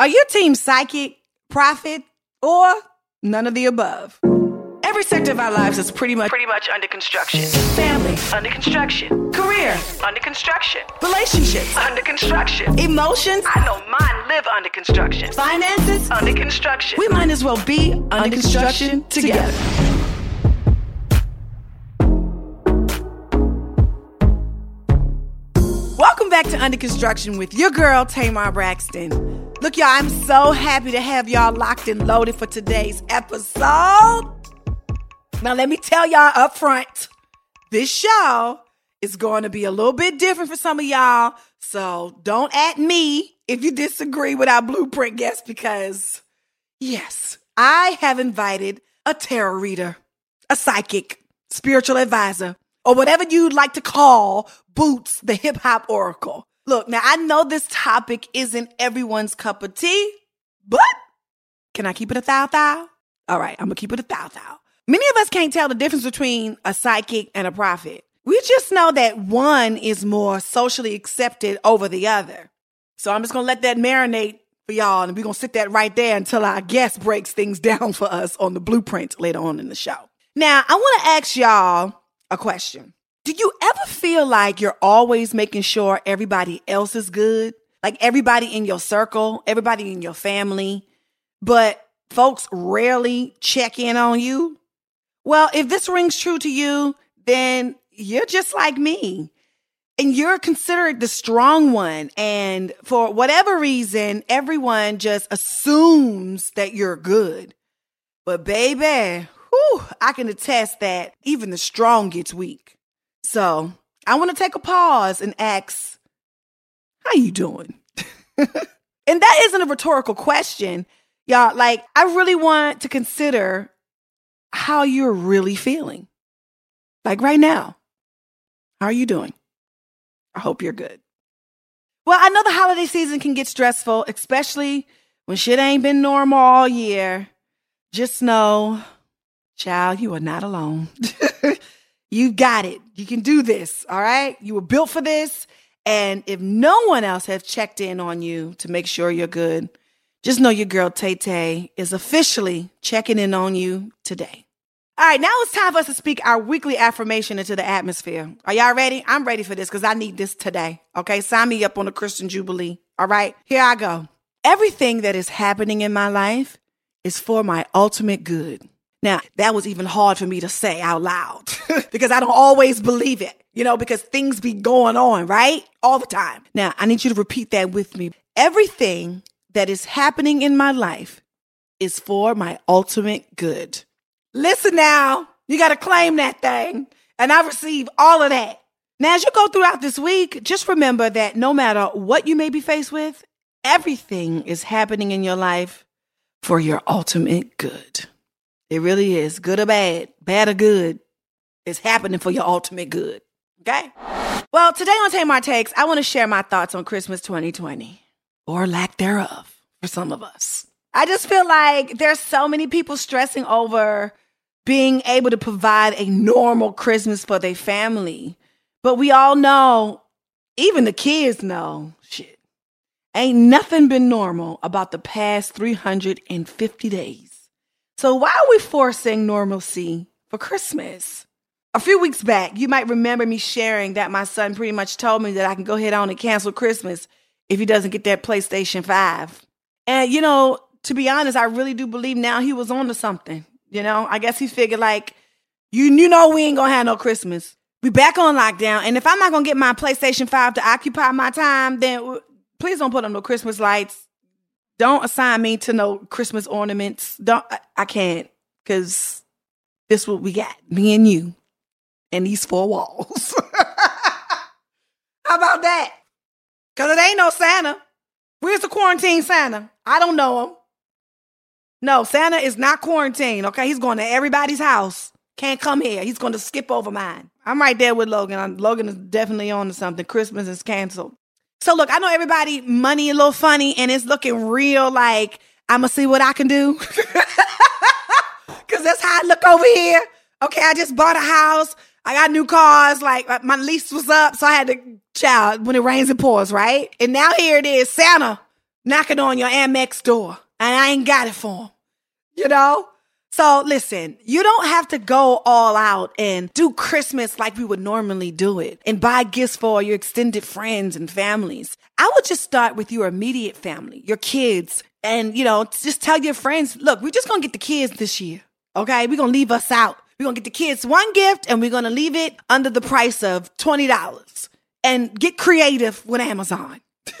Are you team psychic, prophet, or none of the above? Every sector of our lives is pretty much pretty much under construction. family, Under construction. career, Under construction. relationships, Under construction. emotions, I know mine live under construction. finances. Under construction. We might as well be under construction together. Welcome back to Under Construction with your girl, Tamar Braxton. Look, y'all, I'm so happy to have y'all locked and loaded for today's episode. Now, let me tell y'all up front this show is going to be a little bit different for some of y'all. So don't at me if you disagree with our blueprint guest because, yes, I have invited a tarot reader, a psychic, spiritual advisor, or whatever you'd like to call Bootz, the hip hop oracle. Look, now I know this topic isn't everyone's cup of tea, but can I keep it a thou thou? All right, I'm gonna keep it a thou thou. Many of us can't tell the difference between a psychic and a prophet. We just know that one is more socially accepted over the other. So I'm just gonna let that marinate for y'all, and we're gonna sit that right there until our guest breaks things down for us on the blueprint later on in the show. Now, I wanna ask y'all a question. Do you ever feel like you're always making sure everybody else is good? Like everybody in your circle, everybody in your family, but folks rarely check in on you? Well, if this rings true to you, then you're just like me. And you're considered the strong one. And for whatever reason, everyone just assumes that you're good. But baby, whew, I can attest that even the strong gets weak. So I want to take a pause and ask, how you doing? and that isn't a rhetorical question. Y'all, like, I really want to consider how you're really feeling. Like right now. How are you doing? I hope you're good. Well, I know the holiday season can get stressful, especially when shit ain't been normal all year. Just know, child, you are not alone. you got it. You can do this, all right? You were built for this. And if no one else has checked in on you to make sure you're good, just know your girl Tay Tay is officially checking in on you today. All right, now it's time for us to speak our weekly affirmation into the atmosphere. Are y'all ready? I'm ready for this because I need this today. Okay, sign me up on the Christian Jubilee. All right, here I go. Everything that is happening in my life is for my ultimate good. Now, that was even hard for me to say out loud because I don't always believe it, you know, because things be going on, right? All the time. Now, I need you to repeat that with me. Everything that is happening in my life is for my ultimate good. Listen now, you got to claim that thing. And I receive all of that. Now, as you go throughout this week, just remember that no matter what you may be faced with, everything is happening in your life for your ultimate good. It really is, good or bad, bad or good. It's happening for your ultimate good. Okay? Well, today on Tamar Takes, I want to share my thoughts on Christmas 2020, or lack thereof for some of us. I just feel like there's so many people stressing over being able to provide a normal Christmas for their family. But we all know, even the kids know, shit, ain't nothing been normal about the past 350 days. So why are we forcing normalcy for Christmas? A few weeks back, you might remember me sharing that my son pretty much told me that I can go ahead on and cancel Christmas if he doesn't get that PlayStation 5. And you know, to be honest, I really do believe now he was on to something. You know, I guess he figured like, you you know we ain't gonna have no Christmas. We back on lockdown, and if I'm not gonna get my PlayStation 5 to occupy my time, then please don't put on no Christmas lights. Don't assign me to no Christmas ornaments. Don't I, I can't because this what we got, me and you, and these four walls. How about that? Cause it ain't no Santa. Where's the quarantine Santa? I don't know him. No, Santa is not quarantined, okay? He's going to everybody's house. Can't come here. He's going to skip over mine. I'm right there with Logan. I'm, Logan is definitely on to something. Christmas is canceled. So look, I know everybody money a little funny and it's looking real like I'm going to see what I can do. Cause that's how I look over here. Okay, I just bought a house. I got new cars. Like uh, my lease was up, so I had to child when it rains and pours, right? And now here it is, Santa knocking on your Amex door and I ain't got it for them. You know? So listen, you don't have to go all out and do Christmas like we would normally do it and buy gifts for your extended friends and families. I would just start with your immediate family, your kids, and you know, just tell your friends, look, we're just gonna get the kids this year. Okay? We're gonna leave us out. We're gonna get the kids one gift and we're gonna leave it under the price of $20 and get creative with Amazon.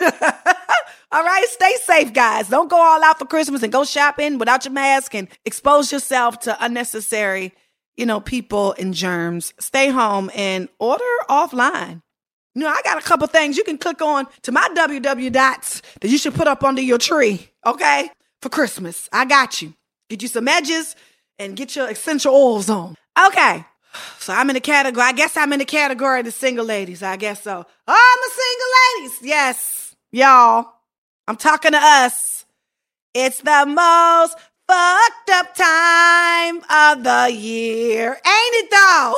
All right, stay safe, guys. Don't go all out for Christmas and go shopping without your mask and expose yourself to unnecessary, you know, people and germs. Stay home and order offline. You know, I got a couple things you can click on to my WW dots that you should put up under your tree, okay? For Christmas. I got you. Get you some edges and get your essential oils on. Okay. So I'm in the category. I guess I'm in the category of the single ladies. I guess so. Oh, I'm a single ladies. Yes, y'all. I'm talking to us. It's the most fucked up time of the year. Ain't it though?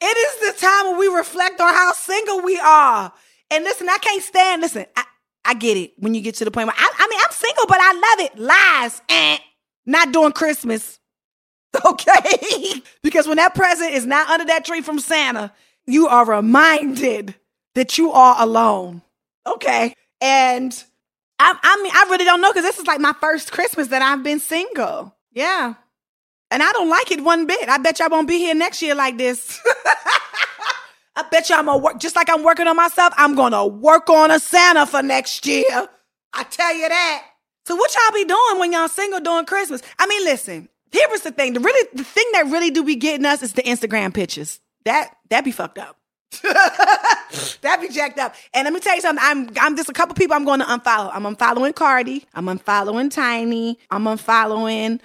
it is the time when we reflect on how single we are. And listen, I can't stand, listen, I, I get it when you get to the point where I, I mean, I'm single, but I love it. Lies. Eh. Not doing Christmas. Okay? because when that present is not under that tree from Santa, you are reminded that you are alone. Okay? And I, I mean, I really don't know because this is like my first Christmas that I've been single. Yeah. And I don't like it one bit. I bet y'all won't be here next year like this. I bet you I'm gonna work just like I'm working on myself. I'm gonna work on a Santa for next year. I tell you that. So what y'all be doing when y'all single during Christmas? I mean, listen. Here was the thing. The really the thing that really do be getting us is the Instagram pictures. That that be fucked up. That'd be jacked up. And let me tell you something. I'm I'm just a couple people I'm going to unfollow. I'm unfollowing Cardi. I'm unfollowing Tiny. I'm unfollowing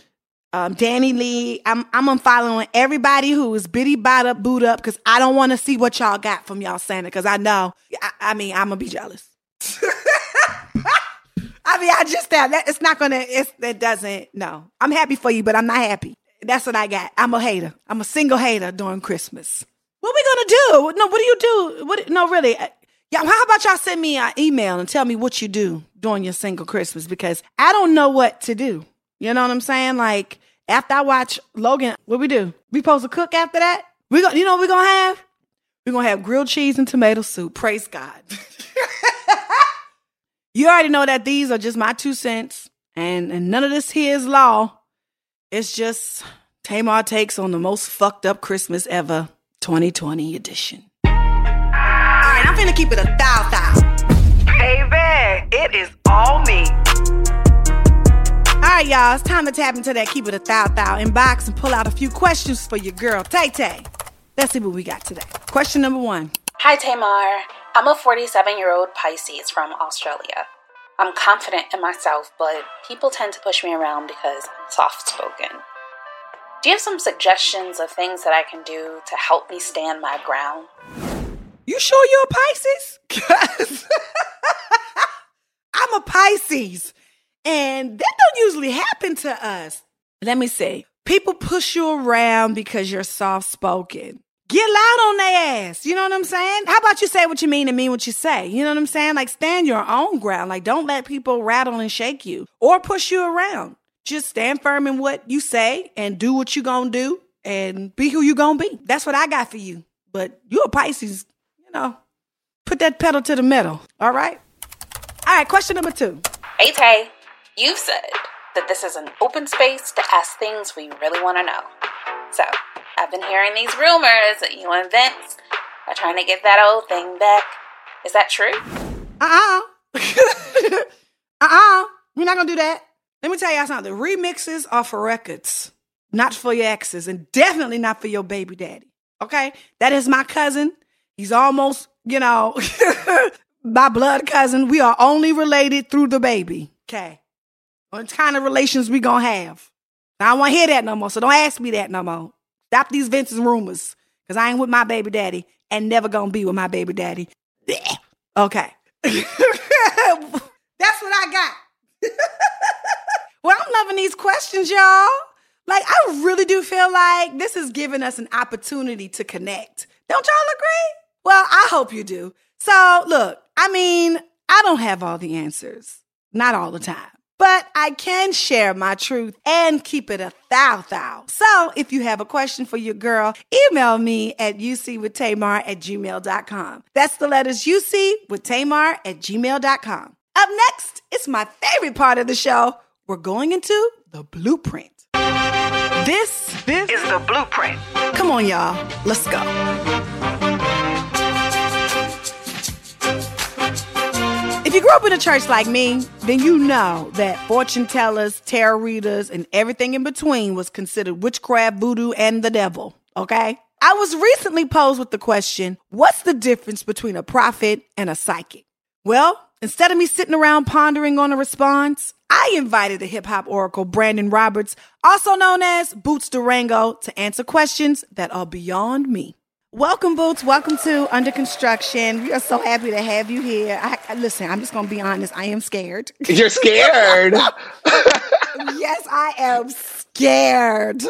um, Danny Lee. I'm I'm unfollowing everybody who is bitty bot up, boot up, because I don't want to see what y'all got from y'all Santa. Because I know. I, I mean, I'm gonna be jealous. I mean, I just that it's not gonna. It's, it doesn't. No, I'm happy for you, but I'm not happy. That's what I got. I'm a hater. I'm a single hater during Christmas. What we gonna do? No, what do you do? What? No, really. Uh, yeah, how about y'all send me an email and tell me what you do during your single Christmas because I don't know what to do. You know what I'm saying? Like after I watch Logan, what we do? We supposed to cook after that? We go, you know what we're gonna have? We're gonna have grilled cheese and tomato soup. Praise God. you already know that these are just my two cents, and, and none of this here is law. It's just Tamar takes on the most fucked up Christmas ever. 2020 edition. All right, I'm finna keep it a thou thou. Baby, it is all me. All right, y'all, it's time to tap into that keep it a thou thou inbox and pull out a few questions for your girl, Tay Tay. Let's see what we got today. Question number one. Hi, Tamar. I'm a 47 year old Pisces from Australia. I'm confident in myself, but people tend to push me around because I'm soft spoken. Do you have some suggestions of things that I can do to help me stand my ground? You sure you're a Pisces? Because I'm a Pisces. And that don't usually happen to us. Let me see. People push you around because you're soft spoken. Get loud on their ass. You know what I'm saying? How about you say what you mean and mean what you say? You know what I'm saying? Like stand your own ground. Like don't let people rattle and shake you or push you around. Just stand firm in what you say and do what you gonna do and be who you gonna be. That's what I got for you. But you're a Pisces, you know. Put that pedal to the metal. All right. All right. Question number two. Hey Tay, you've said that this is an open space to ask things we really want to know. So I've been hearing these rumors that you and Vince are trying to get that old thing back. Is that true? Uh uh-uh. uh. uh. We're not gonna do that. Let me tell y'all something. Remixes are for records, not for your exes, and definitely not for your baby daddy. Okay? That is my cousin. He's almost, you know, my blood cousin. We are only related through the baby. Okay. What kind of relations we gonna have? I don't want to hear that no more. So don't ask me that no more. Stop these Vince's rumors. Cause I ain't with my baby daddy and never gonna be with my baby daddy. Okay. That's what I got. Well, I'm loving these questions, y'all. Like, I really do feel like this is giving us an opportunity to connect. Don't y'all agree? Well, I hope you do. So, look, I mean, I don't have all the answers, not all the time. But I can share my truth and keep it a thou thou. So if you have a question for your girl, email me at ucwithtamar at gmail.com. That's the letters UC with Tamar at gmail.com. Up next, it's my favorite part of the show. We're going into the blueprint. This, this Is the blueprint. Come on, y'all. Let's go. If you grew up in a church like me, then you know that fortune tellers, tarot readers, and everything in between was considered witchcraft, voodoo, and the devil. Okay? I was recently posed with the question what's the difference between a prophet and a psychic? Well, instead of me sitting around pondering on a response, I invited the hip hop oracle Brandon Roberts, also known as Bootz Durango, to answer questions that are beyond me. Welcome, Bootz. Welcome to Under Construction. We are so happy to have you here. I, I- listen, I'm just going to be honest. I am scared. You're scared. yes, I am scared.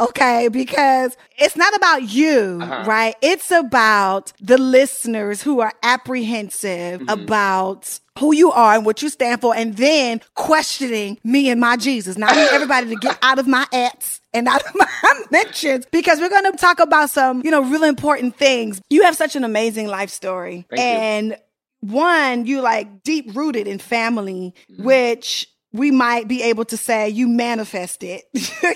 Okay, because it's not about you, Uh-huh. right? It's about the listeners who are apprehensive Mm-hmm. about who you are and what you stand for, and then questioning me and my Jesus. Now, I need everybody to get out of my ats and out of my mentions because we're going to talk about some, you know, really important things. You have such an amazing life story. Thank you. and one, you like deep rooted in family, Mm-hmm. which we might be able to say you manifest it,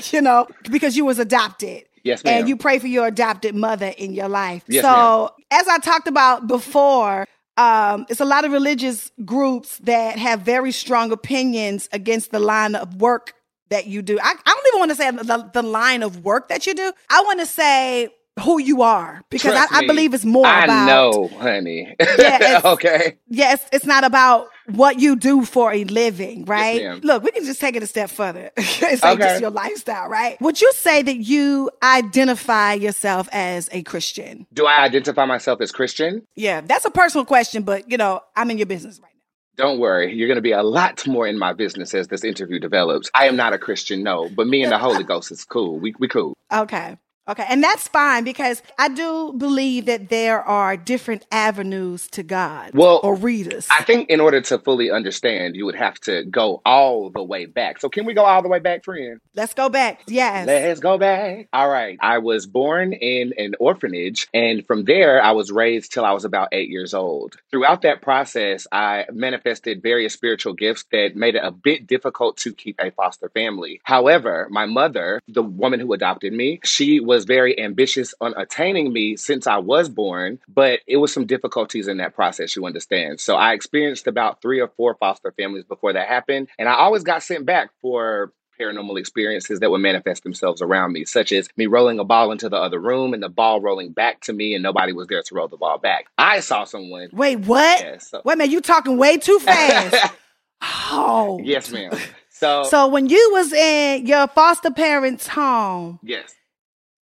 you know, because you was adopted. Yes, ma'am. And you pray for your adopted mother in your life. Yes, so, as I talked about before, um, it's a lot of religious groups that have very strong opinions against the line of work that you do. I, I don't even want to say the, the line of work that you do. I want to say who you are because I, I believe it's more I about know, honey. it's- okay. Yes, it's not about what you do for a living, right? ma'am. Look, we can just take it a step further. it's like Okay. just your lifestyle, right? Would you say that you identify yourself as a Christian? Do I identify myself as Christian? Yeah, that's a personal question, but you know, I'm in your business right now. Don't worry, you're going to be a lot more in my business as this interview develops. I am not a Christian, no, but me and the Holy Ghost is cool. We we cool. Okay. Okay. And that's fine because I do believe that there are different avenues to God Well, or readers. I think in order to fully understand, you would have to go all the way back. So can we go all the way back, friend? Let's go back. Yes. Let's go back. All right. I was born in an orphanage, and from there, I was raised till I was about eight years old. Throughout that process, I manifested various spiritual gifts that made it a bit difficult to keep a foster family. However, my mother, the woman who adopted me, she was very ambitious on attaining me since I was born, but it was some difficulties in that process, you understand. So I experienced about three or four foster families before that happened, and I always got sent back for paranormal experiences that would manifest themselves around me, such as me rolling a ball into the other room and the ball rolling back to me, and nobody was there to roll the ball back. I saw someone. Wait, what? Yes. So, Wait a minute, you talking way too fast. oh. yes, ma'am. So, So when you was in your foster parents' home, yes.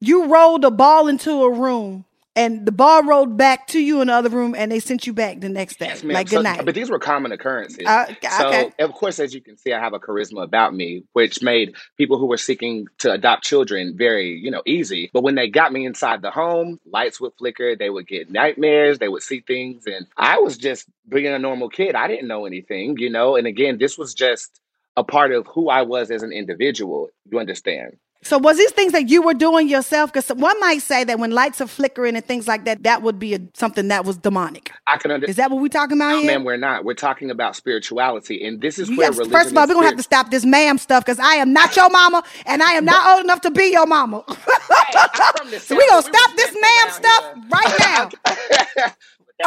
You rolled a ball into a room and the ball rolled back to you in the other room and they sent you back the next day. Yes, like So- good night. But these were common occurrences. Uh, So, okay. of course, as you can see, I have a charisma about me, which made people who were seeking to adopt children very, you know, easy. But when they got me inside the home, lights would flicker, they would get nightmares, they would see things, and I was just being a normal kid. I didn't know anything, you know. And again, this was just a part of who I was as an individual. You understand? So was these things that you were doing yourself? Because one might say that when lights are flickering and things like that, that would be a, something that was demonic. I can understand. Is that what we're talking about No, here? ma'am, we're not. We're talking about spirituality, and this is You where got- religion. first of all, we're gonna have to stop this ma'am stuff because I am not your mama and I am not old enough to be your mama. The so we're gonna but stop this ma'am stuff around right now. here.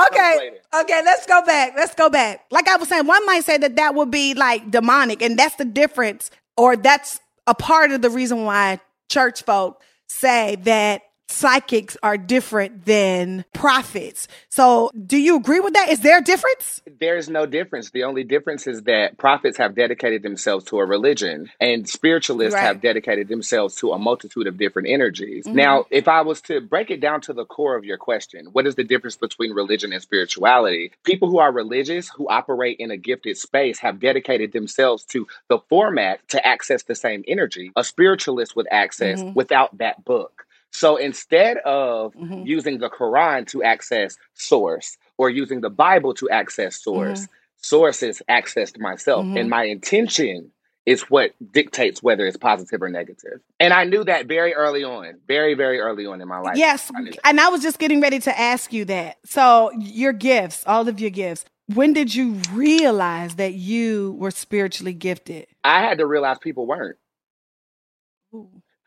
Okay. Okay, let's go back. Let's go back. Like I was saying, one might say that that would be like demonic, and that's the difference, or that's a part of the reason why church folk say that psychics are different than prophets. So, do you agree with that? Is there a difference? There's no difference. The only difference is that prophets have dedicated themselves to a religion and spiritualists Right. have dedicated themselves to a multitude of different energies. Mhm. Now, if I was to break it down to the core of your question, what is the difference between religion and spirituality? People who are religious, who operate in a gifted space, have dedicated themselves to the format to access the same energy a spiritualist would access Mhm. without that book. So instead of Mhm. using the Quran to access source or using the Bible to access source, Source is access to myself, Mhm. and my intention is what dictates whether it's positive or negative. And I knew that very early on, very, very early on in my life. Yes. I. And I was just getting ready to ask you that. So, your gifts, all of your gifts, when did you realize that you were spiritually gifted? I had to realize people weren't.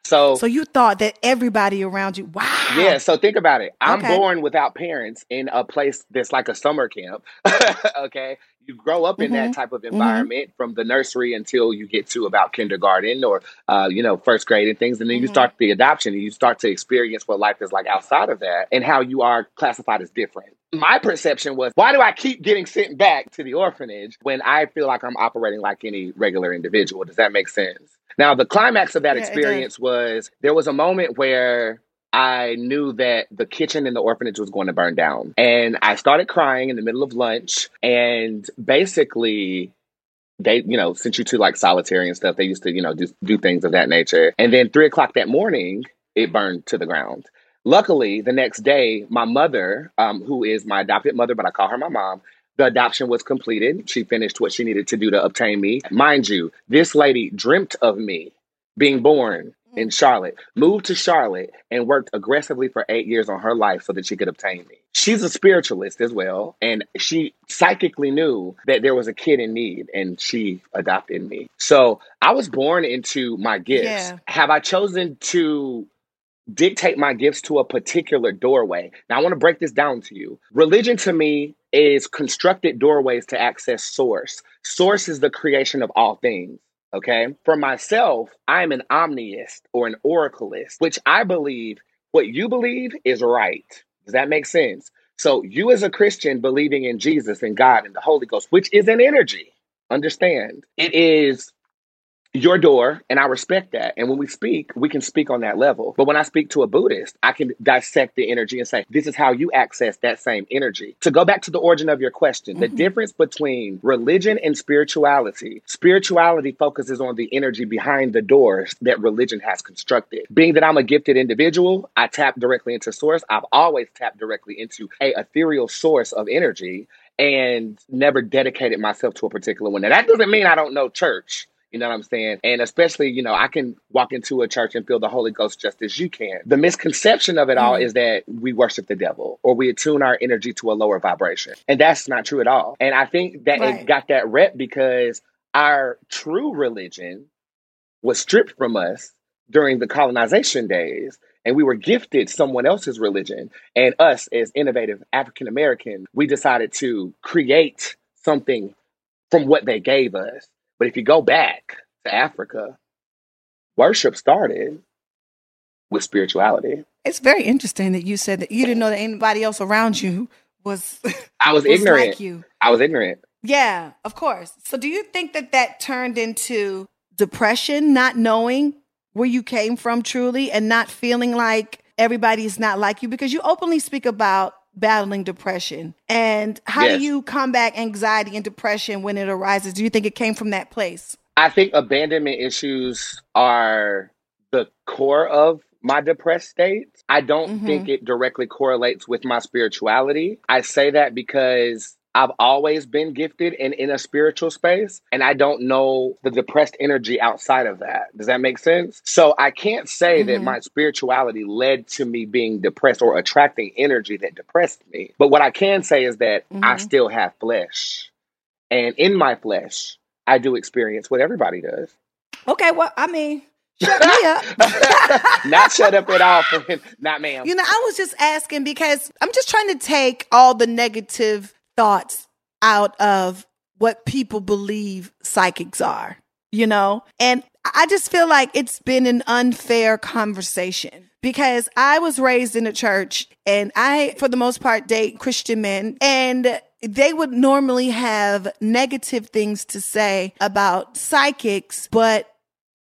So, So, you thought that everybody around you, wow. yeah, so think about it. I'm Okay. born without parents in a place that's like a summer camp. okay. You grow up in Mhm. that type of environment from the nursery until you get to about kindergarten or, uh, you know, first grade and things. And then you Mhm. start the adoption and you start to experience what life is like outside of that and how you are classified as different. My perception was, why do I keep getting sent back to the orphanage when I feel like I'm operating like any regular individual? Does that make sense? Now, the climax of that Yeah, experience was there was a moment where I knew that the kitchen in the orphanage was going to burn down. And I started crying in the middle of lunch. And basically, they, you know, sent you to like solitary and stuff. They used to, you know, do, do things of that nature. And then three o'clock that morning, it burned to the ground. Luckily, the next day, my mother, um, who is my adopted mother, but I call her my mom, the adoption was completed. She finished what she needed to do to obtain me. Mind you, this lady dreamt of me being born mm. in Charlotte, moved to Charlotte, and worked aggressively for eight years on her life so that she could obtain me. She's a spiritualist as well, and she psychically knew that there was a kid in need, and she adopted me. So I was born into my gifts. Yeah. Have I chosen to dictate my gifts to a particular doorway. Now, I want to break this down to you. Religion to me is constructed doorways to access source. Source is the creation of all things. Okay. For myself, I'm an omniist or an oracleist, which I believe what you believe is right. Does that make sense? So, you as a Christian believing in Jesus and God and the Holy Ghost, which is an energy, understand it is your door and I respect that. And when we speak, we can speak on that level. But when I speak to a Buddhist, I can dissect the energy and say, this is how you access that same energy. To go back to the origin of your question, the Mhm. difference between religion and spirituality, spirituality focuses on the energy behind the doors that religion has constructed. Being that I'm a gifted individual, I tap directly into source. I've always tapped directly into a ethereal source of energy and never dedicated myself to a particular one. Now that doesn't mean I don't know church. You know what I'm saying? And especially, you know, I can walk into a church and feel the Holy Ghost just as you can. The misconception of it all Mhm. is that we worship the devil or we attune our energy to a lower vibration. And that's not true at all. And I think that Right. it got that rep because our true religion was stripped from us during the colonization days. And we were gifted someone else's religion. And us, as innovative African American, we decided to create something from what they gave us. But if you go back to Africa, worship started with spirituality. It's very interesting that you said that you didn't know that anybody else around you was, I was, was ignorant. like you. I was ignorant. Yeah, of course. So, do you think that that turned into depression, not knowing where you came from truly and not feeling like everybody is not like you? Because you openly speak about battling depression. And how Yes. do you combat anxiety and depression when it arises? Do you think it came from that place? I think abandonment issues are the core of my depressed state. I don't Mhm. think it directly correlates with my spirituality. I say that because I've always been gifted and in a spiritual space, and I don't know the depressed energy outside of that. Does that make sense? So I can't say that Mhm. my spirituality led to me being depressed or attracting energy that depressed me. But what I can say is that I Mhm. still have flesh. And in my flesh, I do experience what everybody does. Okay, well, I mean, shut me up. Not shut up at all, friend. Not ma'am. You know, I was just asking because I'm just trying to take all the negative thoughts out of what people believe psychics are, you know? And I just feel like it's been an unfair conversation because I was raised in a church and I, for the most part, date Christian men and they would normally have negative things to say about psychics, but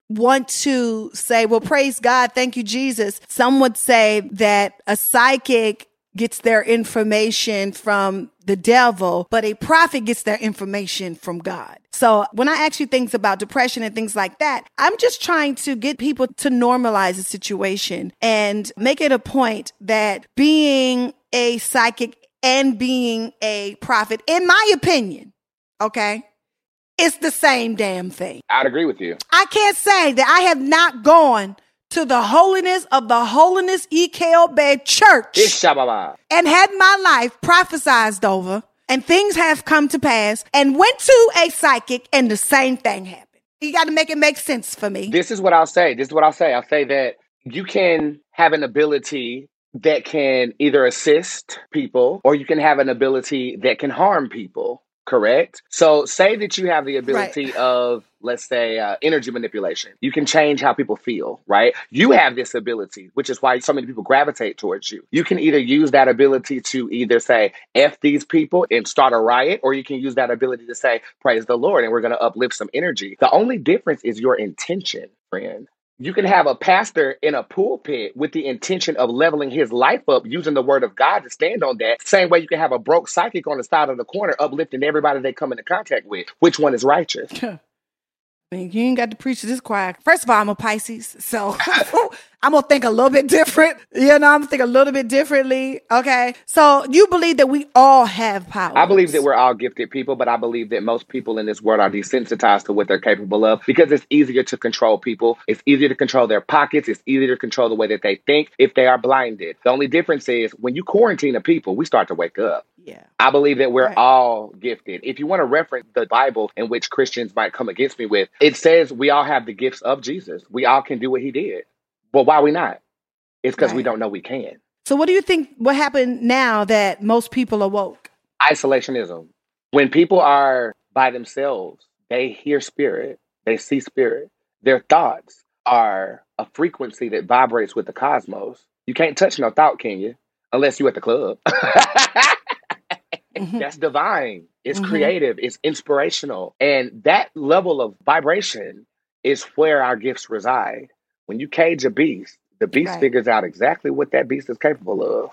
want to say, well, praise God, thank you, Jesus. Some would say that a psychic gets their information from the devil, but a prophet gets their information from God. So when I ask you things about depression and things like that, I'm just trying to get people to normalize the situation and make it a point that being a psychic and being a prophet, in my opinion, okay? It's the same damn thing. I'd agree with you. I can't say that I have not gone to the holiness of the holiness EKL Bay Church It's Shababa. and had my life prophesized over, and things have come to pass, and went to a psychic, and the same thing happened. You got to make it make sense for me. This is what I'll say. This is what I'll say. I'll say that you can have an ability that can either assist people or you can have an ability that can harm people. Correct. So, say that you have the ability of, let's say, uh, energy manipulation. You can change how people feel, right? You have this ability, which is why so many people gravitate towards you. You can either use that ability to either say, F these people and start a riot, or you can use that ability to say, Praise the Lord, and we're going to uplift some energy. The only difference is your intention, friend. You can have a pastor in a pulpit with the intention of leveling his life up using the word of God to stand on that. Same way you can have a broke psychic on the side of the corner uplifting everybody they come into contact with. Which one is righteous? You ain't got to preach to this choir. First of all, I'm a Pisces, so I'm gonna think a little bit different. You know, I'm gonna think a little bit differently. Okay, so you believe that we all have power? I believe that we're all gifted people, but I believe that most people in this world are desensitized to what they're capable of because it's easier to control people. It's easier to control their pockets. It's easier to control the way that they think if they are blinded. The only difference is when you quarantine a people, we start to wake up. Yeah. I believe that we're Right. all gifted. If you want to reference the Bible in which Christians might come against me with, it says we all have the gifts of Jesus. We all can do what he did. But why we not? It's because we don't know we can. So, what do you think? What happened now that most people awoke? Isolationism. When people are by themselves, they hear spirit, they see spirit. Their thoughts are a frequency that vibrates with the cosmos. You can't touch no thought, can you? Unless you're at the club. Mhm. That's divine. It's Mhm. creative. It's inspirational. And that level of vibration is where our gifts reside. When you cage a beast, the beast Right. figures out exactly what that beast is capable of.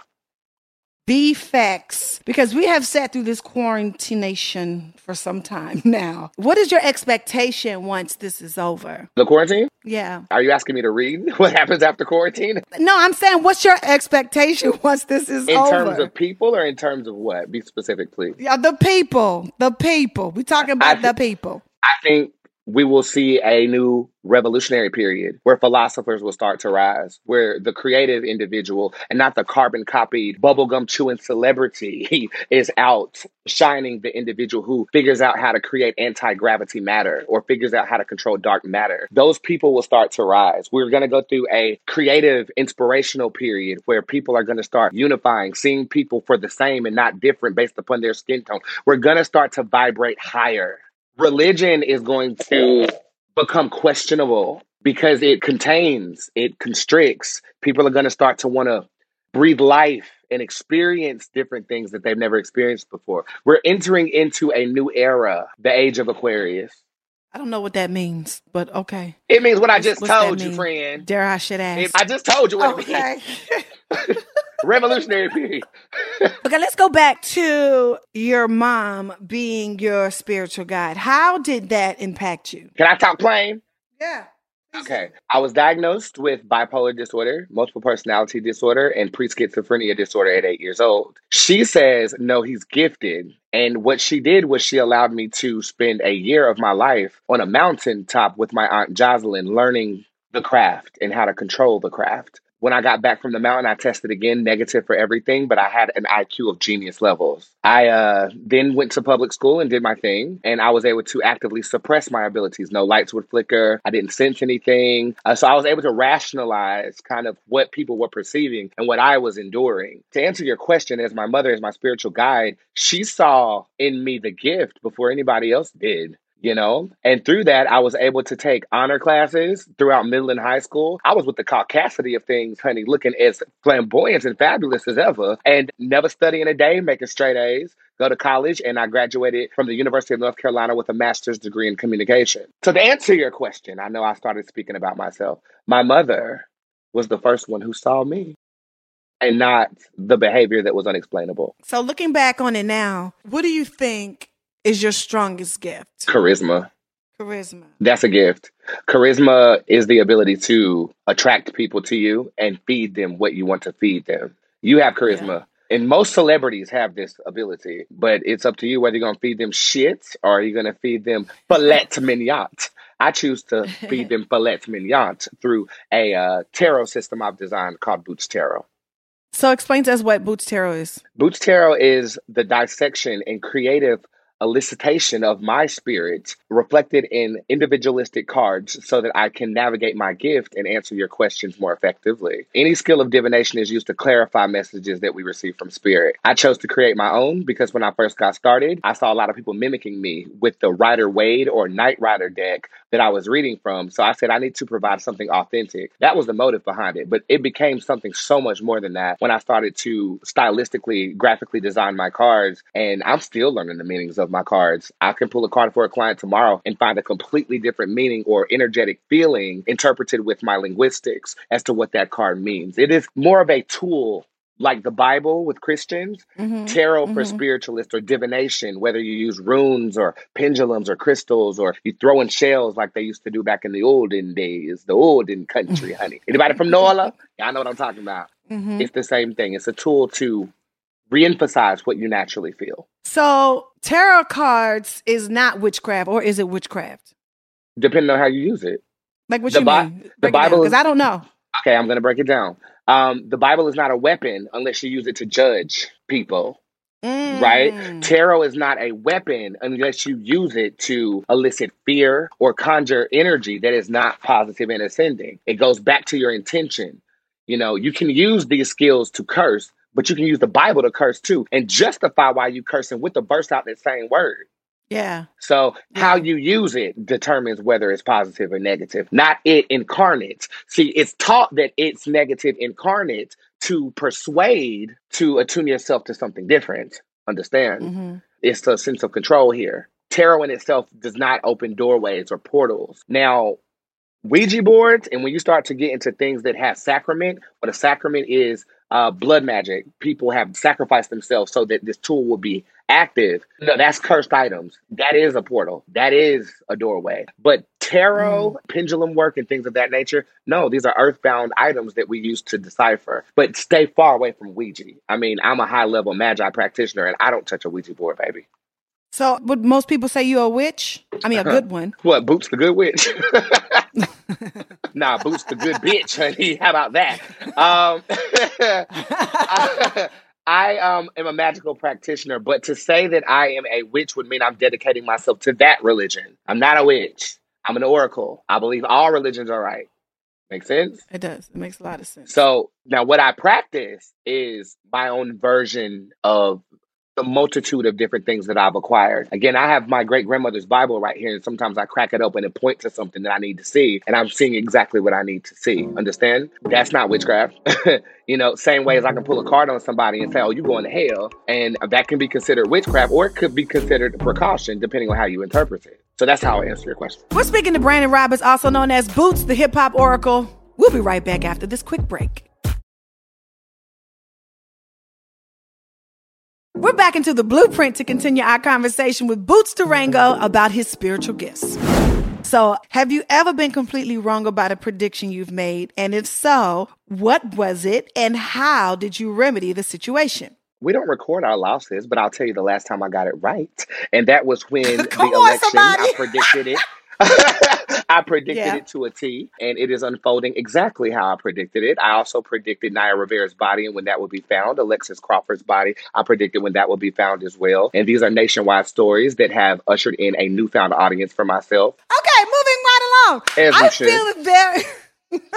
The facts, because we have sat through this quarantination for some time now. What is your expectation once this is over? The quarantine? Yeah. Are you asking me to read what happens after quarantine? No, I'm saying, what's your expectation once this is In over? In terms of people or in terms of what? Be specific, please. yeah, the people, the people. We're talking about I the people. I think we will see a new revolutionary period where philosophers will start to rise, where the creative individual and not the carbon copied bubblegum chewing celebrity is out shining the individual who figures out how to create anti gravity matter or figures out how to control dark matter. Those people will start to rise. We're going to go through a creative, inspirational period where people are going to start unifying, seeing people for the same and not different based upon their skin tone. We're going to start to vibrate higher religion is going to become questionable because it contains, it constricts. People are going to start to want to breathe life and experience different things that they've never experienced before. We're entering into a new era, the age of Aquarius. I don't know what that means, but okay. It means what I just what's told you, friend. Dare I should ask? It- I just told you what it okay. means. Revolutionary period. okay, let's go back to your mom being your spiritual guide. How did that impact you? Can I talk plain? Yeah. Okay. I was diagnosed with bipolar disorder, multiple personality disorder, and pre schizophrenia disorder at eight years old. She says, no, he's gifted. And what she did was she allowed me to spend a year of my life on a mountaintop with my Aunt Jocelyn learning the craft and how to control the craft. When I got back from the mountain, I tested again, negative for everything, but I had an IQ of genius levels. I uh, then went to public school and did my thing, and I was able to actively suppress my abilities. No lights would flicker. I didn't sense anything. Uh, so I was able to rationalize kind of what people were perceiving and what I was enduring. To answer your question, as my mother is my spiritual guide, she saw in me the gift before anybody else did you know? And through that, I was able to take honor classes throughout middle and high school. I was with the caucasity of things, honey, looking as flamboyant and fabulous as ever, and never studying a day, making straight A's. Go to college, and I graduated from the University of North Carolina with a master's degree in communication. So, to answer your question, I know I started speaking about myself. My mother was the first one who saw me and not the behavior that was unexplainable. So looking back on it now, what do you think is your strongest gift? Charisma. Charisma. That's a gift. Charisma is the ability to attract people to you and feed them what you want to feed them. You have charisma. And most celebrities have this ability, but it's up to you whether you're going to feed them shit or are you going to feed them filet mignon. I choose to feed them filet mignon through a uh, tarot system I've designed called Bootz Tarot. So explain to us what Bootz Tarot is. Bootz Tarot is the dissection and creative elicitation of my spirit reflected in individualistic cards so that I can navigate my gift and answer your questions more effectively. Any skill of divination is used to clarify messages that we receive from spirit. I chose to create my own because when I first got started, I saw a lot of people mimicking me with the Rider Waite or Knight Rider deck that I was reading from. So I said, I need to provide something authentic. That was the motive behind it. But it became something so much more than that when I started to stylistically, graphically design my cards. And I'm still learning the meanings of my cards. I can pull a card for a client tomorrow and find a completely different meaning or energetic feeling interpreted with my linguistics as to what that card means. It is more of a tool like the Bible with Christians, Mm-hmm. tarot for Mhm. spiritualists or divination, whether you use runes or pendulums or crystals or you throw in shells like they used to do back in the olden days, the olden country, honey. Anybody from NOLA? I know what I'm talking about. Mhm. It's the same thing. It's a tool to reemphasize what you naturally feel. So tarot cards is not witchcraft, or is it witchcraft? depending on how you use it. Like what The you Bi- mean? the Bible because I don't know. Okay, I'm going to break it down. Um, the Bible is not a weapon unless you use it to judge people, right? Mm. Tarot is not a weapon unless you use it to elicit fear or conjure energy that is not positive and ascending. It goes back to your intention. You know, you can use these skills to curse, but you can use the Bible to curse too and justify why you cursing with the burst out that same word. Yeah. So how you use it determines whether it's positive or negative, not it incarnate. See, it's taught that it's negative incarnate to persuade to attune yourself to something different. Understand? hmm It's a sense of control here. Tarot in itself does not open doorways or portals. Now, Ouija boards, and when you start to get into things that have sacrament, what a sacrament is uh, blood magic. People have sacrificed themselves so that this tool will be active. No, that's cursed items. That is a portal. That is a doorway. But tarot, pendulum work, and things of that nature, no, these are earthbound items that we use to decipher. But stay far away from Ouija. I mean, I'm a high level magi practitioner, and I don't touch a Ouija board, baby. So would most people say you're a witch? I mean, a Uh-huh. good one. What, Bootz the good witch? nah, Bootz the good bitch, honey. How about that? Um, I, I um, am a magical practitioner, but to say that I am a witch would mean I'm dedicating myself to that religion. I'm not a witch. I'm an oracle. I believe all religions are right. Make sense? It does. It makes a lot of sense. So now what I practice is my own version of the multitude of different things that I've acquired. Again, I have my great grandmother's Bible right here, and sometimes I crack it open and point to something that I need to see, and I'm seeing exactly what I need to see. Mm. Understand? That's not witchcraft. you know, same way as I can pull a card on somebody and say, "Oh, you're going to hell," and that can be considered witchcraft, or it could be considered a precaution, depending on how you interpret it. So that's how I answer your question. We're speaking to Brandon Roberts, also known as Bootz, the hip hop oracle. We'll be right back after this quick break. We're back into the blueprint to continue our conversation with Bootz Durango about his spiritual gifts. So, have you ever been completely wrong about a prediction you've made? And if so, what was it and how did you remedy the situation? We don't record our losses, but I'll tell you the last time I got it right, and that was when the on, election somebody. I predicted it. I predicted Yeah. it to a T, and it is unfolding exactly how I predicted it. I also predicted Naya Rivera's body and when that would be found, Alexis Crawford's body. I predicted when that would be found as well. And these are nationwide stories that have ushered in a newfound audience for myself. Okay, moving right along. As I should. feel that there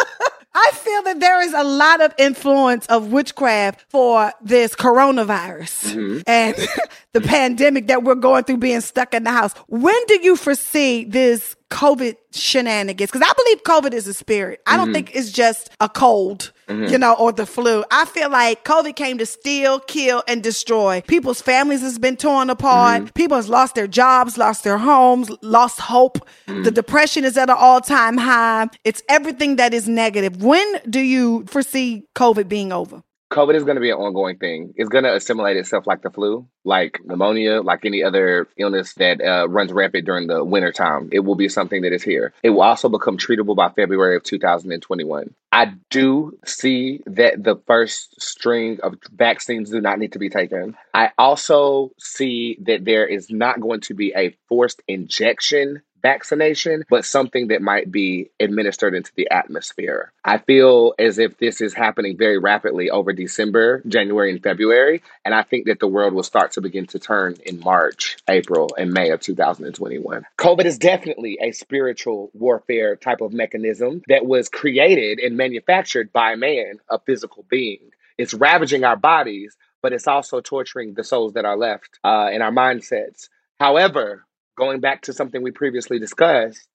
I feel that there is a lot of influence of witchcraft for this coronavirus Mm-hmm. and the pandemic that we're going through being stuck in the house. When do you foresee this COVID shenanigans? Because I believe COVID is a spirit. I Mm-hmm. don't think it's just a cold, you know, or the flu. I feel like COVID came to steal, kill, and destroy. People's families has been torn apart. Mm-hmm. People has lost their jobs, lost their homes, lost hope. Mm-hmm. The depression is at an all-time high. It's everything that is negative. When do you foresee COVID being over? COVID is going to be an ongoing thing. It's going to assimilate itself like the flu, like pneumonia, like any other illness that uh, runs rampant during the winter time. It will be something that is here. It will also become treatable by February of 2021. I do see that the first string of vaccines do not need to be taken. I also see that there is not going to be a forced injection vaccination, but something that might be administered into the atmosphere. I feel as if this is happening very rapidly over December, January, and February. And I think that the world will start to begin to turn in March, April, and May of 2021. COVID is definitely a spiritual warfare type of mechanism that was created and manufactured by man, a physical being. It's ravaging our bodies, but it's also torturing the souls that are left uh, in our mindsets. However, going back to something we previously discussed,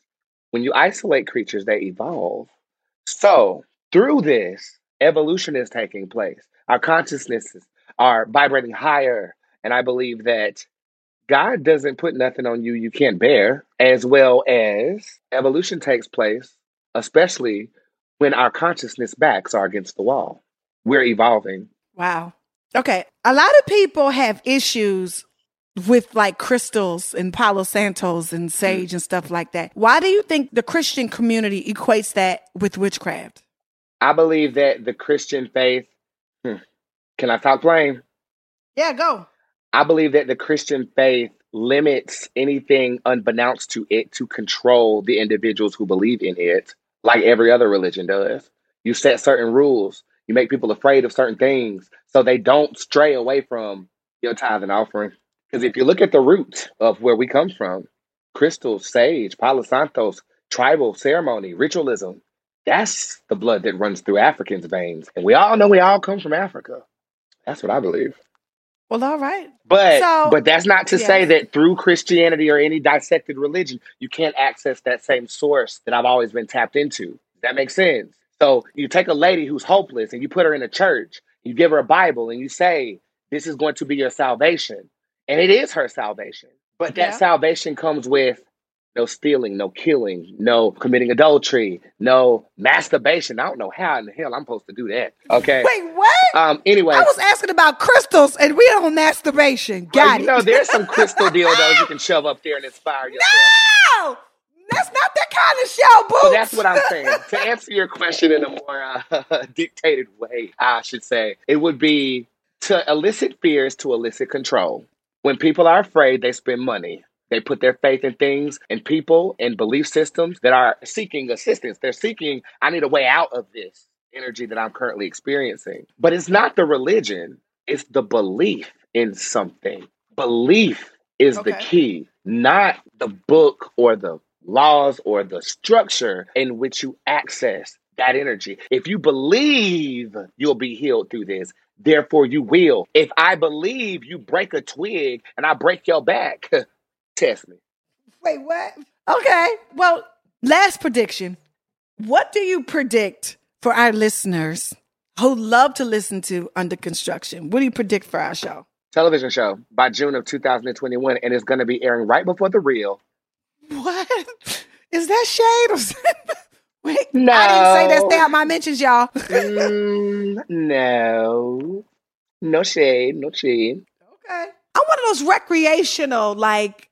when you isolate creatures, they evolve. So, through this, evolution is taking place. Our consciousnesses are vibrating higher. And I believe that God doesn't put nothing on you you can't bear, as well as evolution takes place, especially when our consciousness backs are against the wall. We're evolving. Wow. Okay. A lot of people have issues with like crystals and Palo Santos and sage and stuff like that. Why do you think the Christian community equates that with witchcraft? I believe that the Christian faith, hmm, can I talk plain? Yeah, go. I believe that the Christian faith limits anything unbeknownst to it to control the individuals who believe in it, like every other religion does. You set certain rules, you make people afraid of certain things so they don't stray away from your tithe and offering. Because if you look at the root of where we come from, crystals, sage, palo santos, tribal ceremony, ritualism, that's the blood that runs through Africans' veins. And we all know we all come from Africa. That's what I believe. Well, all right. But So- but that's not to Yeah. say that through Christianity or any dissected religion, you can't access that same source that I've always been tapped into. That makes sense? So you take a lady who's hopeless and you put her in a church, you give her a Bible and you say, This is going to be your salvation. And it is her salvation. But that Yeah. salvation comes with no stealing, no killing, no committing adultery, no masturbation. I don't know how in the hell I'm supposed to do that. Okay. Wait, what? Um anyway. I was asking about crystals and we on masturbation. Well, Got you know, there's some crystal dildos you can shove up there and inspire yourself. no! That's not that kind of show, boo. So that's what I'm saying. to answer your question in a more uh, dictated way, I should say, it would be to elicit fears to elicit control. When people are afraid, they spend money. They put their faith in things and people and belief systems that are seeking assistance. They're seeking, I need a way out of this energy that I'm currently experiencing. But it's not the religion, it's the belief in something. Belief is the key, not the book or the laws or the structure in which you access that energy. If you believe you'll be healed through this, therefore you will. If I believe you break a twig and I break your back, test me. Wait, what? Okay. Well, last prediction. What do you predict for our listeners who love to listen to Under Construction? What do you predict for our show? Television show by June of 2021, and it's going to be airing right before the real. What? Is that shade or Wait, I didn't No. say that. Stay out my mentions, y'all. Mm, no, no shade, no shade. Okay. I'm one of those recreational, like,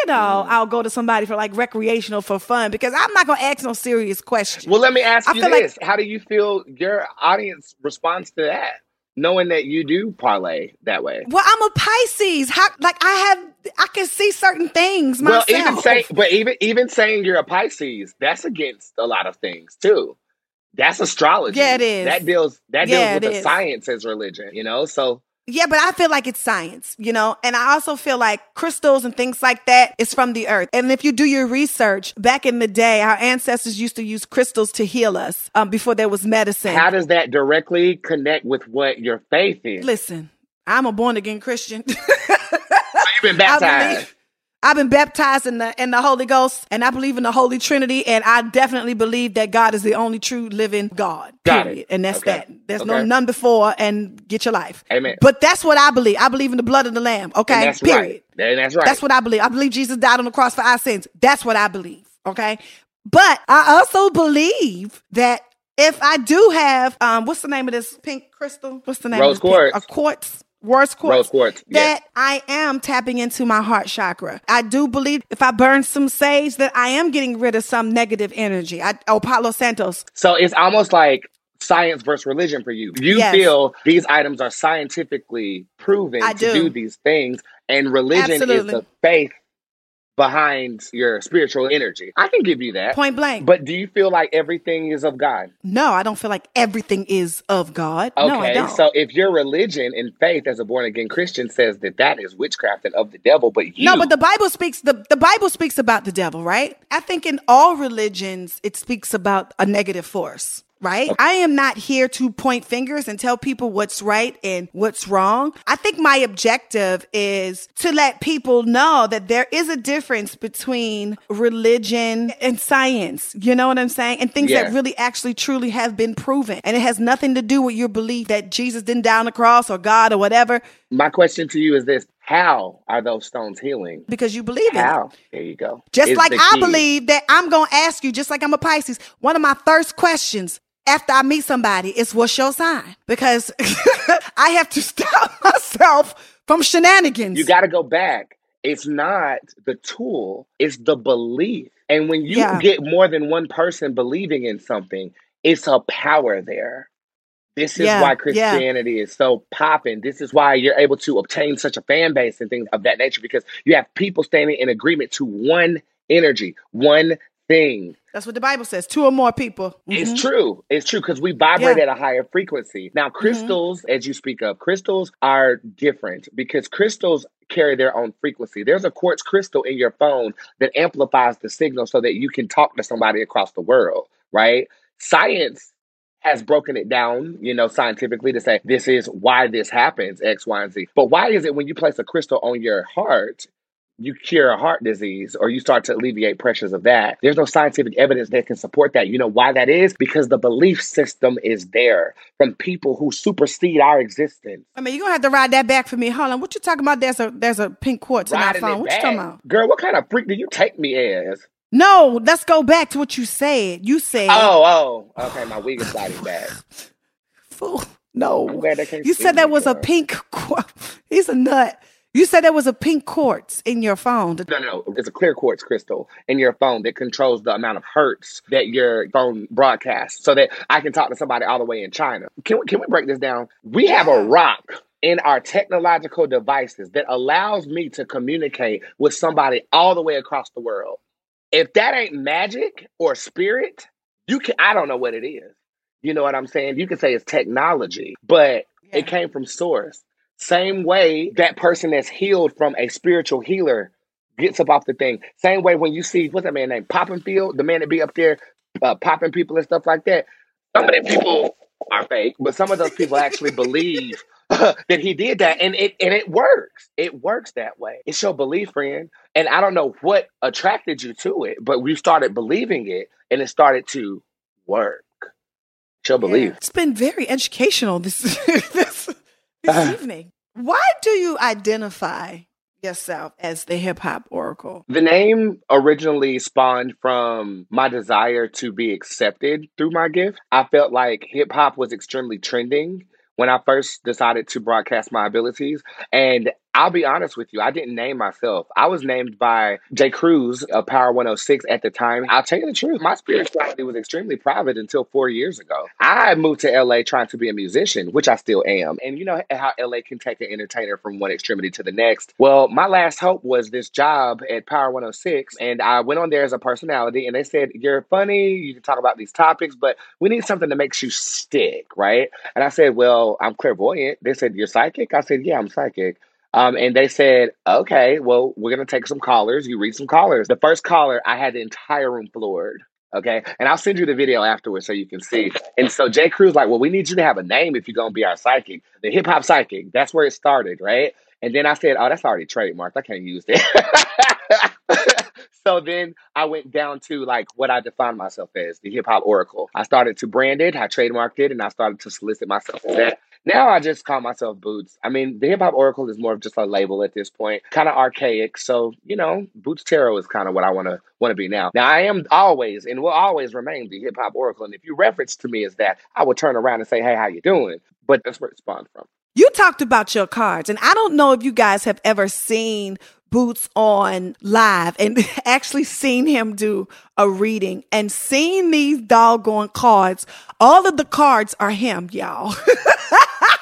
you know, Mm. I'll go to somebody for like recreational for fun because I'm not gonna ask no serious questions. Well, let me ask I you feel like- this: How do you feel your audience responds to that, knowing that you do parlay that way? well, I'm a Pisces. How like I have I can see certain things myself. Well, even saying, but even even saying you're a Pisces, that's against a lot of things too. That's astrology. Yeah, it is. That deals that Yeah, deals with the is. science as religion. You know, so Yeah, but I feel like it's science, you know? And I also feel like crystals and things like that is from the earth. And if you do your research, back in the day, our ancestors used to use crystals to heal us um, before there was medicine. how does that directly connect with what your faith is? Listen, I'm a born again Christian. You've been I baptized. I've been baptized in the in the Holy Ghost, and I believe in the Holy Trinity, and I definitely believe that God is the only true living God. Got Period. it. And that's Okay. that. There's no Okay. none before, and get your life. Amen. But that's what I believe. I believe in the blood of the Lamb. Okay. that's Period. right. And that's right. That's what I believe. I believe Jesus died on the cross for our sins. That's what I believe. Okay. But I also believe that if I do have, um, what's the name of this pink crystal? What's the name? Rose of this pink- quartz. A quartz. Rose quartz. Rose quartz, yes. That I am tapping into my heart chakra. I do believe if I burn some sage, that I am getting rid of some negative energy. I, oh, Palo Santos. So it's almost like science versus religion for you. You Yes. feel these items are scientifically proven I to do. do these things, and religion Absolutely. is the faith behind your spiritual energy. I can give you that. Point blank. But do you feel like everything is of God? no, I don't feel like everything is of God. Okay, no, I don't. so if your religion and faith as a born again Christian says that that is witchcraft and of the devil, but you No, but the Bible speaks the, the Bible speaks about the devil, right? I think in all religions it speaks about a negative force. Right? I am not here to point fingers and tell people what's right and what's wrong. I think my objective is to let people know that there is a difference between religion and science. You know what I'm saying? And things that really actually truly have been proven. And it has nothing to do with your belief that Jesus didn't die on the cross or God or whatever my question to you is this: How are those stones healing? because you believe in it. How? There you go. Just Is like I believe that I'm going to ask you, just like I'm a Pisces, one of my first questions after I meet somebody it's what's your sign? Because I have to stop myself from shenanigans. You got to go back. It's not the tool, it's the belief. And when you Yeah. get more than one person believing in something, it's a power there. This is Yeah, why yeah. Christianity is so popping. This is why you're able to obtain such a fan base and things of that nature because you have people standing in agreement to one energy, one thing. That's what the Bible says. Two or more people. Mhm. It's true. It's true because we vibrate Yeah. at a higher frequency. Now, crystals, as you speak of, crystals are different because crystals carry their own frequency. There's a quartz crystal in your phone that amplifies the signal so that you can talk to somebody across the world, right? Science has broken it down, you know, scientifically to say this is why this happens, X, Y, and Z. But why is it when you place a crystal on your heart, you cure a heart disease or you start to alleviate pressures of that. There's no scientific evidence that can support that. You know why that is? Because the belief system is there from people who supersede our existence. I mean, you're going to have to ride that back for me. Hold on. What you talking about? There's a there's a pink quartz in my phone. What you talking about? Girl, what kind of freak do you take me as? No, let's go back to what you said. You said, Oh, oh, okay, my wig is sliding back. fool. No. glad they can't You said that was a pink quartz. He's a nut. You said there was a pink quartz in your phone. No, no, it's a clear quartz crystal in your phone that controls the amount of hertz that your phone broadcasts so that I can talk to somebody all the way in China. Can we, can we break this down? We have a rock in our technological devices that allows me to communicate with somebody all the way across the world. If that ain't magic or spirit, you can I don't know what it is. You know what I'm saying? You can say it's technology, but it came from source. Same way that person that's healed from a spiritual healer gets up off the thing. Same way when you see what's that man named Poppinfield, the man that be up there uh, popping people and stuff like that. Some of them people are fake, but some of those people actually believe that he did that, and it and it works. It works that way. It's your belief, friend. And I don't know what attracted you to it, but we started believing it, and it started to work. It's your belief. It's been very educational this this, Uh. evening. Why do you identify yourself as the hip hop oracle? The name originally spawned from my desire to be accepted through my gift. I felt like hip hop was extremely trending when I first decided to broadcast my abilities. And I'll be honest with you, I didn't name myself. I was named by Jay Cruz of Power 106 at the time. I'll tell you the truth, my spirituality was extremely private until four years ago. I moved to LA trying to be a musician, which I still am. And you know how LA can take an entertainer from one extremity to the next. Well, my last hope was this job at Power 106. And I went on there as a personality, and they said, You're funny, you can talk about these topics, but we need something that makes you stick, right? And I said, Well, I'm clairvoyant. They said, You're psychic? I said, Yeah, I'm psychic. Um, and they said, okay, well, we're going to take some callers. You read some callers. The first caller, I had the entire room floored. Okay. And I'll send you the video afterwards so you can see. And so Jay Cruz, like, well, we need you to have a name if you're going to be our psychic. The hip hop psychic. That's where it started, right? And then I said, oh, that's already trademarked. I can't use that. so then I went down to like what I defined myself as the hip hop oracle. I started to brand it, I trademarked it, and I started to solicit myself as that. Now I just call myself Bootz. I mean, the Hip Hop Oracle is more of just a label at this point, kind of archaic. So you know, Bootz Tarot is kind of what I want to want to be now. Now I am always and will always remain the Hip Hop Oracle. And if you reference to me as that, I will turn around and say, "Hey, how you doing?" But that's where it spawned from. You talked about your cards, and I don't know if you guys have ever seen Bootz on live and actually seen him do a reading and seen these doggone cards. All of the cards are him, y'all.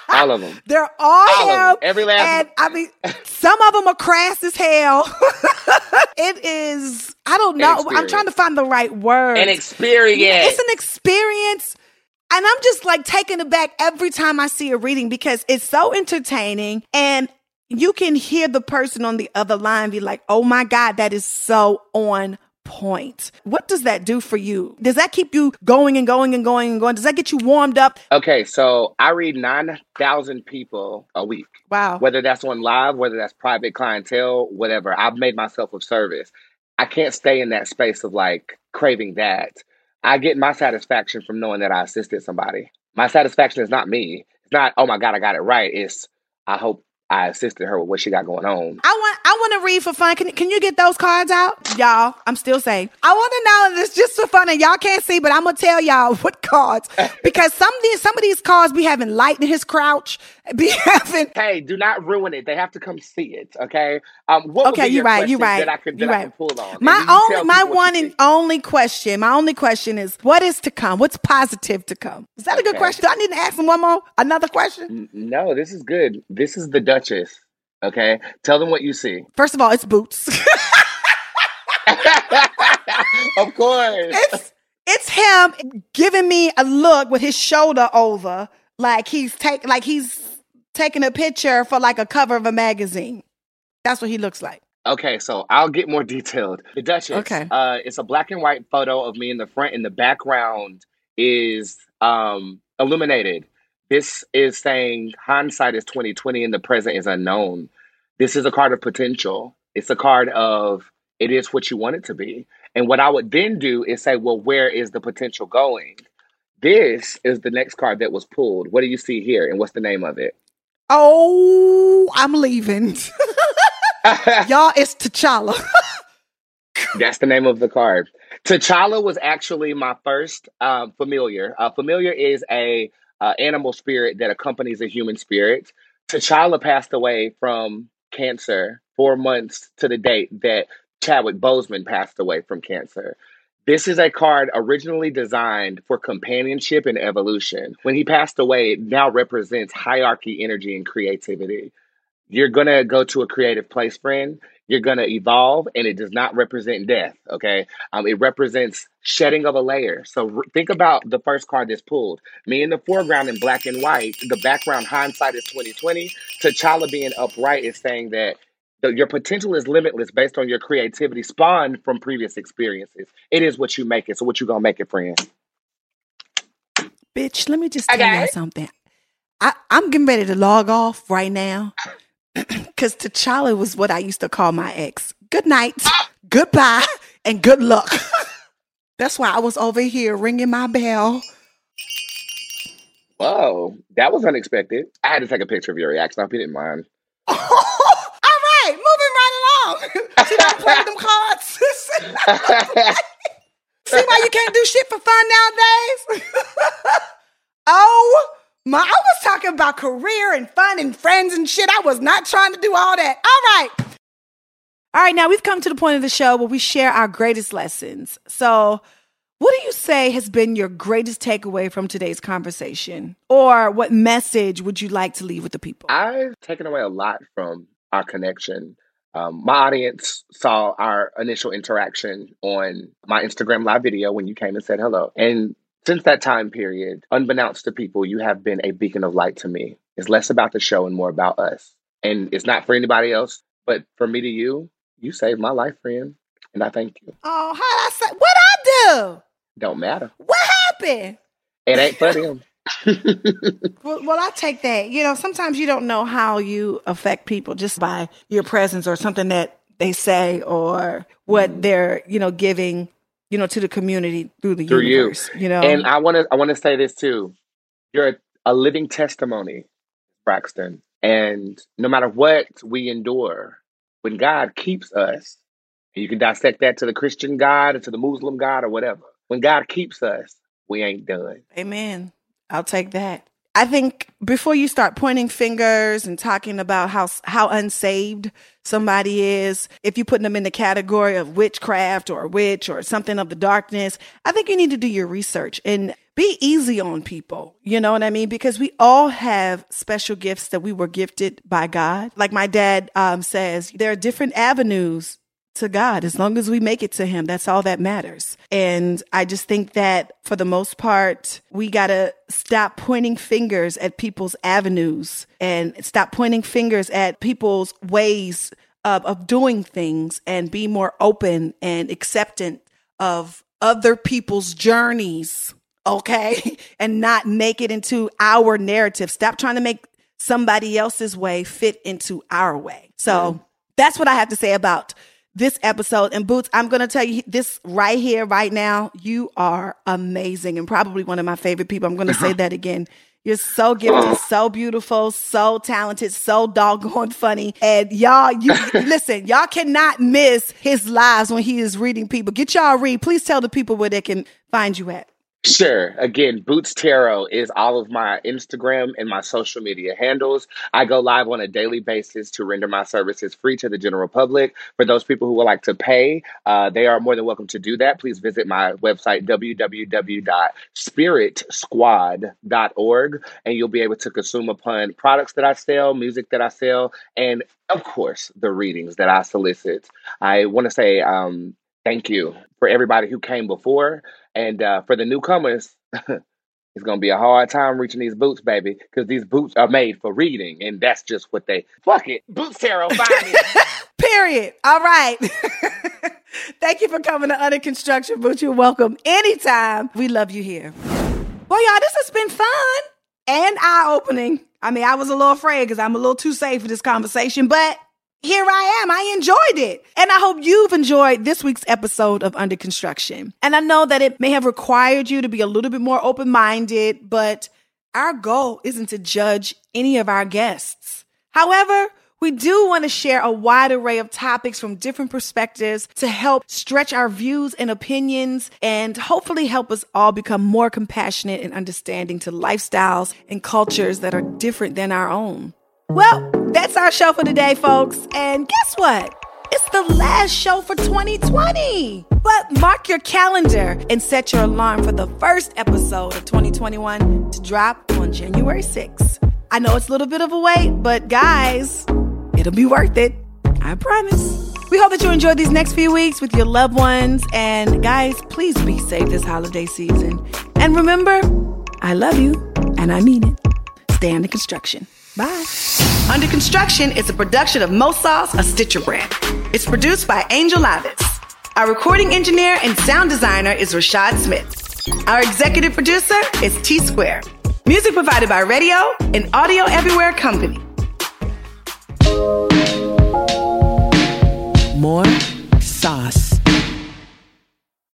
All of them. They're all, All him. Every last And I mean, some of them are crass as hell. it is, I don't know. I'm trying to find the right word. An experience. It's an experience. And I'm just like taken aback every time I see a reading because it's so entertaining and you can hear the person on the other line be like, oh my God, that is so on point. What does that do for you? Does that keep you going and going and going and going? Does that get you warmed up? Okay, so I read 9,000 people a week, Wow. whether that's on live, whether that's private clientele, whatever. I've made myself of service. I can't stay in that space of like craving that. I get my satisfaction from knowing that I assisted somebody. My satisfaction is not me. It's not, oh my God, I got it right. It's, I hope I assisted her with what she got going on. I want I want to read for fun. Can, can you get those cards out? Y'all, I'm still saying. I want to know it's just for fun and y'all can't see, but I'm going to tell y'all what cards. Because some of these, some of these cards be having light in his crouch, be having Hey, do not ruin it. They have to come see it. Okay. Um. What would Okay, be you're right. You're right. That I could, that You're I right. can pull on. My only, my one and only question, my only question is, what is to come? What's positive to come? Is that a good question? Do I need to ask him one more? Another question? No, this is good. This is the Duchess. Okay. Tell them what you see. First of all, it's bootz. of course. it's it's him giving me a look with his shoulder over, like he's take like he's taking a picture for like a cover of a magazine. That's what he looks like. Okay, so I'll get more detailed. The Duchess. Okay. Uh, it's a black and white photo of me in the front, and the background is um, illuminated. This is saying hindsight is twenty twenty, and the present is unknown. This is a card of potential. It's a card of it is what you want it to be. And what I would then do is say, well, where is the potential going? This is the next card that was pulled. What do you see here, and what's the name of it? Oh, I'm leaving. Y'all, it's T'Challa. That's the name of the card. T'Challa was actually my first um, familiar. Uh, familiar is a uh, animal spirit that accompanies a human spirit. T'Challa passed away from cancer four months to the date that Chadwick Boseman passed away from cancer. This is a card originally designed for companionship and evolution. When he passed away, it now represents hierarchy, energy, and creativity. You're going to go to a creative place, friend. You're going to evolve, and it does not represent death, okay? Um, it represents shedding of a layer. So r- think about the first card that's pulled. Me in the foreground in black and white. The background hindsight is 2020. T'Challa being upright is saying that the, your potential is limitless based on your creativity spawned from previous experiences. It is what you make it. So what you gonna make it, friend? Bitch, let me just tell Okay. y'all something. I, I'm getting ready to log off right now because T'Challa was what I used to call my ex. Good night, goodbye, and good luck. That's why I was over here ringing my bell. Whoa, that was unexpected. I had to take a picture of your reaction. I hope you didn't mind. All right, moving right along. See play them cards? See why you can't do shit for fun nowadays? oh, I was talking about career and fun and friends and shit. I was not trying to do all that. All right. All right, now we've come to the point of the show where we share our greatest lessons. So, what do you say has been your greatest takeaway from today's conversation? Or what message would you like to leave with the people? I've taken away a lot from our connection. Um, my audience saw our initial interaction on my Instagram live video when you came and said hello. And since that time period, unbeknownst to people, you have been a beacon of light to me. It's less about the show and more about us. And it's not for anybody else, but for me to you, you saved my life, friend. And I thank you. Oh, how I say? What I do? Don't matter. What happened? It ain't for them. Well, well, I take that. You know, sometimes you don't know how you affect people just by your presence or something that they say or what mm-hmm. they're, you know, giving, you know, to the community through the Through you. universe. You, know, And I want to I want to say this too. You're a, a living testimony, Braxton. And no matter what we endure, when God keeps us, you can dissect that to the Christian God or to the Muslim God or whatever. When God keeps us, we ain't done. Amen. I'll take that. I think before you start pointing fingers and talking about how how unsaved somebody is, if you're putting them in the category of witchcraft or witch or something of the darkness, I think you need to do your research and be easy on people. You know what I mean? Because we all have special gifts that we were gifted by God. Like my dad um, says, there are different avenues to God. As long as we make it to Him, that's all that matters. And I just think that for the most part, we got to stop pointing fingers at people's avenues and stop pointing fingers at people's ways of, of doing things and be more open and acceptant of other people's journeys. Okay. and not make it into our narrative. Stop trying to make somebody else's way fit into our way. So mm. that's what I have to say about this episode. And Bootz, I'm going to tell you this right here, right now. You are amazing and probably one of my favorite people. I'm going to say that again. You're so gifted, so beautiful, so talented, so doggone funny. And y'all, you listen, y'all cannot miss his lives when he is reading people. Get y'all read. Please tell the people where they can find you at. Sure. Again, Bootz Tarot is all of my Instagram and my social media handles. I go live on a daily basis to render my services free to the general public. For those people who would like to pay, uh, they are more than welcome to do that. Please visit my website, www.spiritsquad.org, and you'll be able to consume upon products that I sell, music that I sell, and of course, the readings that I solicit. I want to say um, thank you for everybody who came before. And uh, for the newcomers, it's gonna be a hard time reaching these boots, baby, because these boots are made for reading, and that's just what they. Fuck it, bootz tarot. Period. All right. Thank you for coming to Under Construction Bootz. You're welcome anytime. We love you here. Well, y'all, this has been fun and eye opening. I mean, I was a little afraid because I'm a little too safe for this conversation, but here I am. I enjoyed it. And I hope you've enjoyed this week's episode of Under Construction. And I know that it may have required you to be a little bit more open minded, but our goal isn't to judge any of our guests. However, we do want to share a wide array of topics from different perspectives to help stretch our views and opinions and hopefully help us all become more compassionate and understanding to lifestyles and cultures that are different than our own. Well, that's our show for today, folks. And guess what? It's the last show for 2020. But mark your calendar and set your alarm for the first episode of 2021 to drop on January 6th. I know it's a little bit of a wait, but guys, it'll be worth it. I promise. We hope that you enjoy these next few weeks with your loved ones. And guys, please be safe this holiday season. And remember, I love you, and I mean it. Stay under construction. Bye. Under Construction is a production of Mosauce, a Stitcher brand. It's produced by Angel Lavis. Our recording engineer and sound designer is Rashad Smith. Our executive producer is T Square. Music provided by Radio and Audio Everywhere Company. More